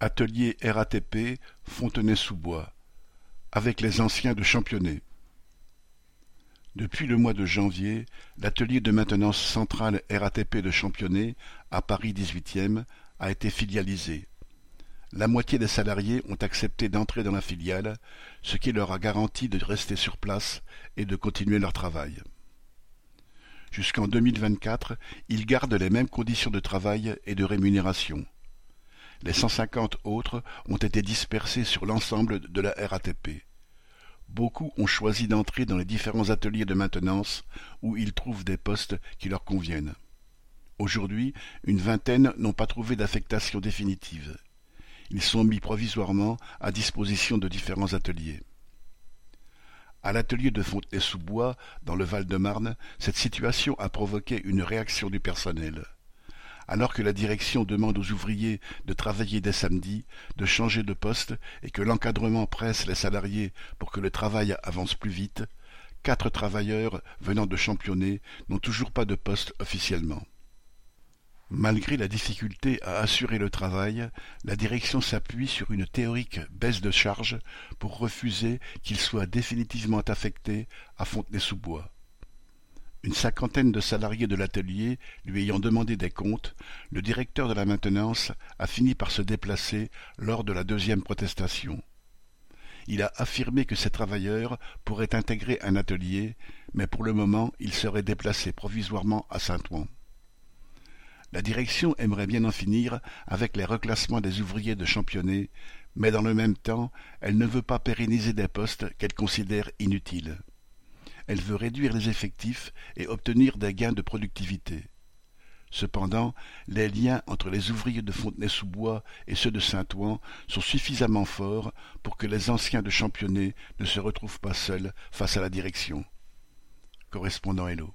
Atelier RATP Fontenay-sous-Bois avec les anciens de Championnet. Depuis le mois de janvier, l'atelier de maintenance centrale RATP de Championnet, à Paris 18e, a été filialisé. La moitié des salariés ont accepté d'entrer dans la filiale, ce qui leur a garanti de rester sur place et de continuer leur travail. Jusqu'en 2024, ils gardent les mêmes conditions de travail et de rémunération. Les cent cinquante autres ont été dispersés sur l'ensemble de la RATP. Beaucoup ont choisi d'entrer dans les différents ateliers de maintenance où ils trouvent des postes qui leur conviennent. Aujourd'hui, une vingtaine n'ont pas trouvé d'affectation définitive. Ils sont mis provisoirement à disposition de différents ateliers. À l'atelier de Fontenay-sous-Bois, dans le Val-de-Marne, cette situation a provoqué une réaction du personnel alors que la direction demande aux ouvriers de travailler dès samedi, de changer de poste et que l'encadrement presse les salariés pour que le travail avance plus vite, quatre travailleurs venant de Championnet n'ont toujours pas de poste officiellement. Malgré la difficulté à assurer le travail, la direction s'appuie sur une théorique baisse de charge pour refuser qu'ils soient définitivement affectés à Fontenay-sous-Bois. Une cinquantaine de salariés de l'atelier lui ayant demandé des comptes, le directeur de la maintenance a fini par se déplacer lors de la deuxième protestation. Il a affirmé que ces travailleurs pourraient intégrer un atelier, mais pour le moment ils seraient déplacés provisoirement à Saint-Ouen. La direction aimerait bien en finir avec les reclassements des ouvriers de Championnet, mais dans le même temps, elle ne veut pas pérenniser des postes qu'elle considère inutiles elle veut réduire les effectifs et obtenir des gains de productivité. Cependant, les liens entre les ouvriers de Fontenay-sous-Bois et ceux de Saint-Ouen sont suffisamment forts pour que les anciens de Championnet ne se retrouvent pas seuls face à la direction. Correspondant Hello.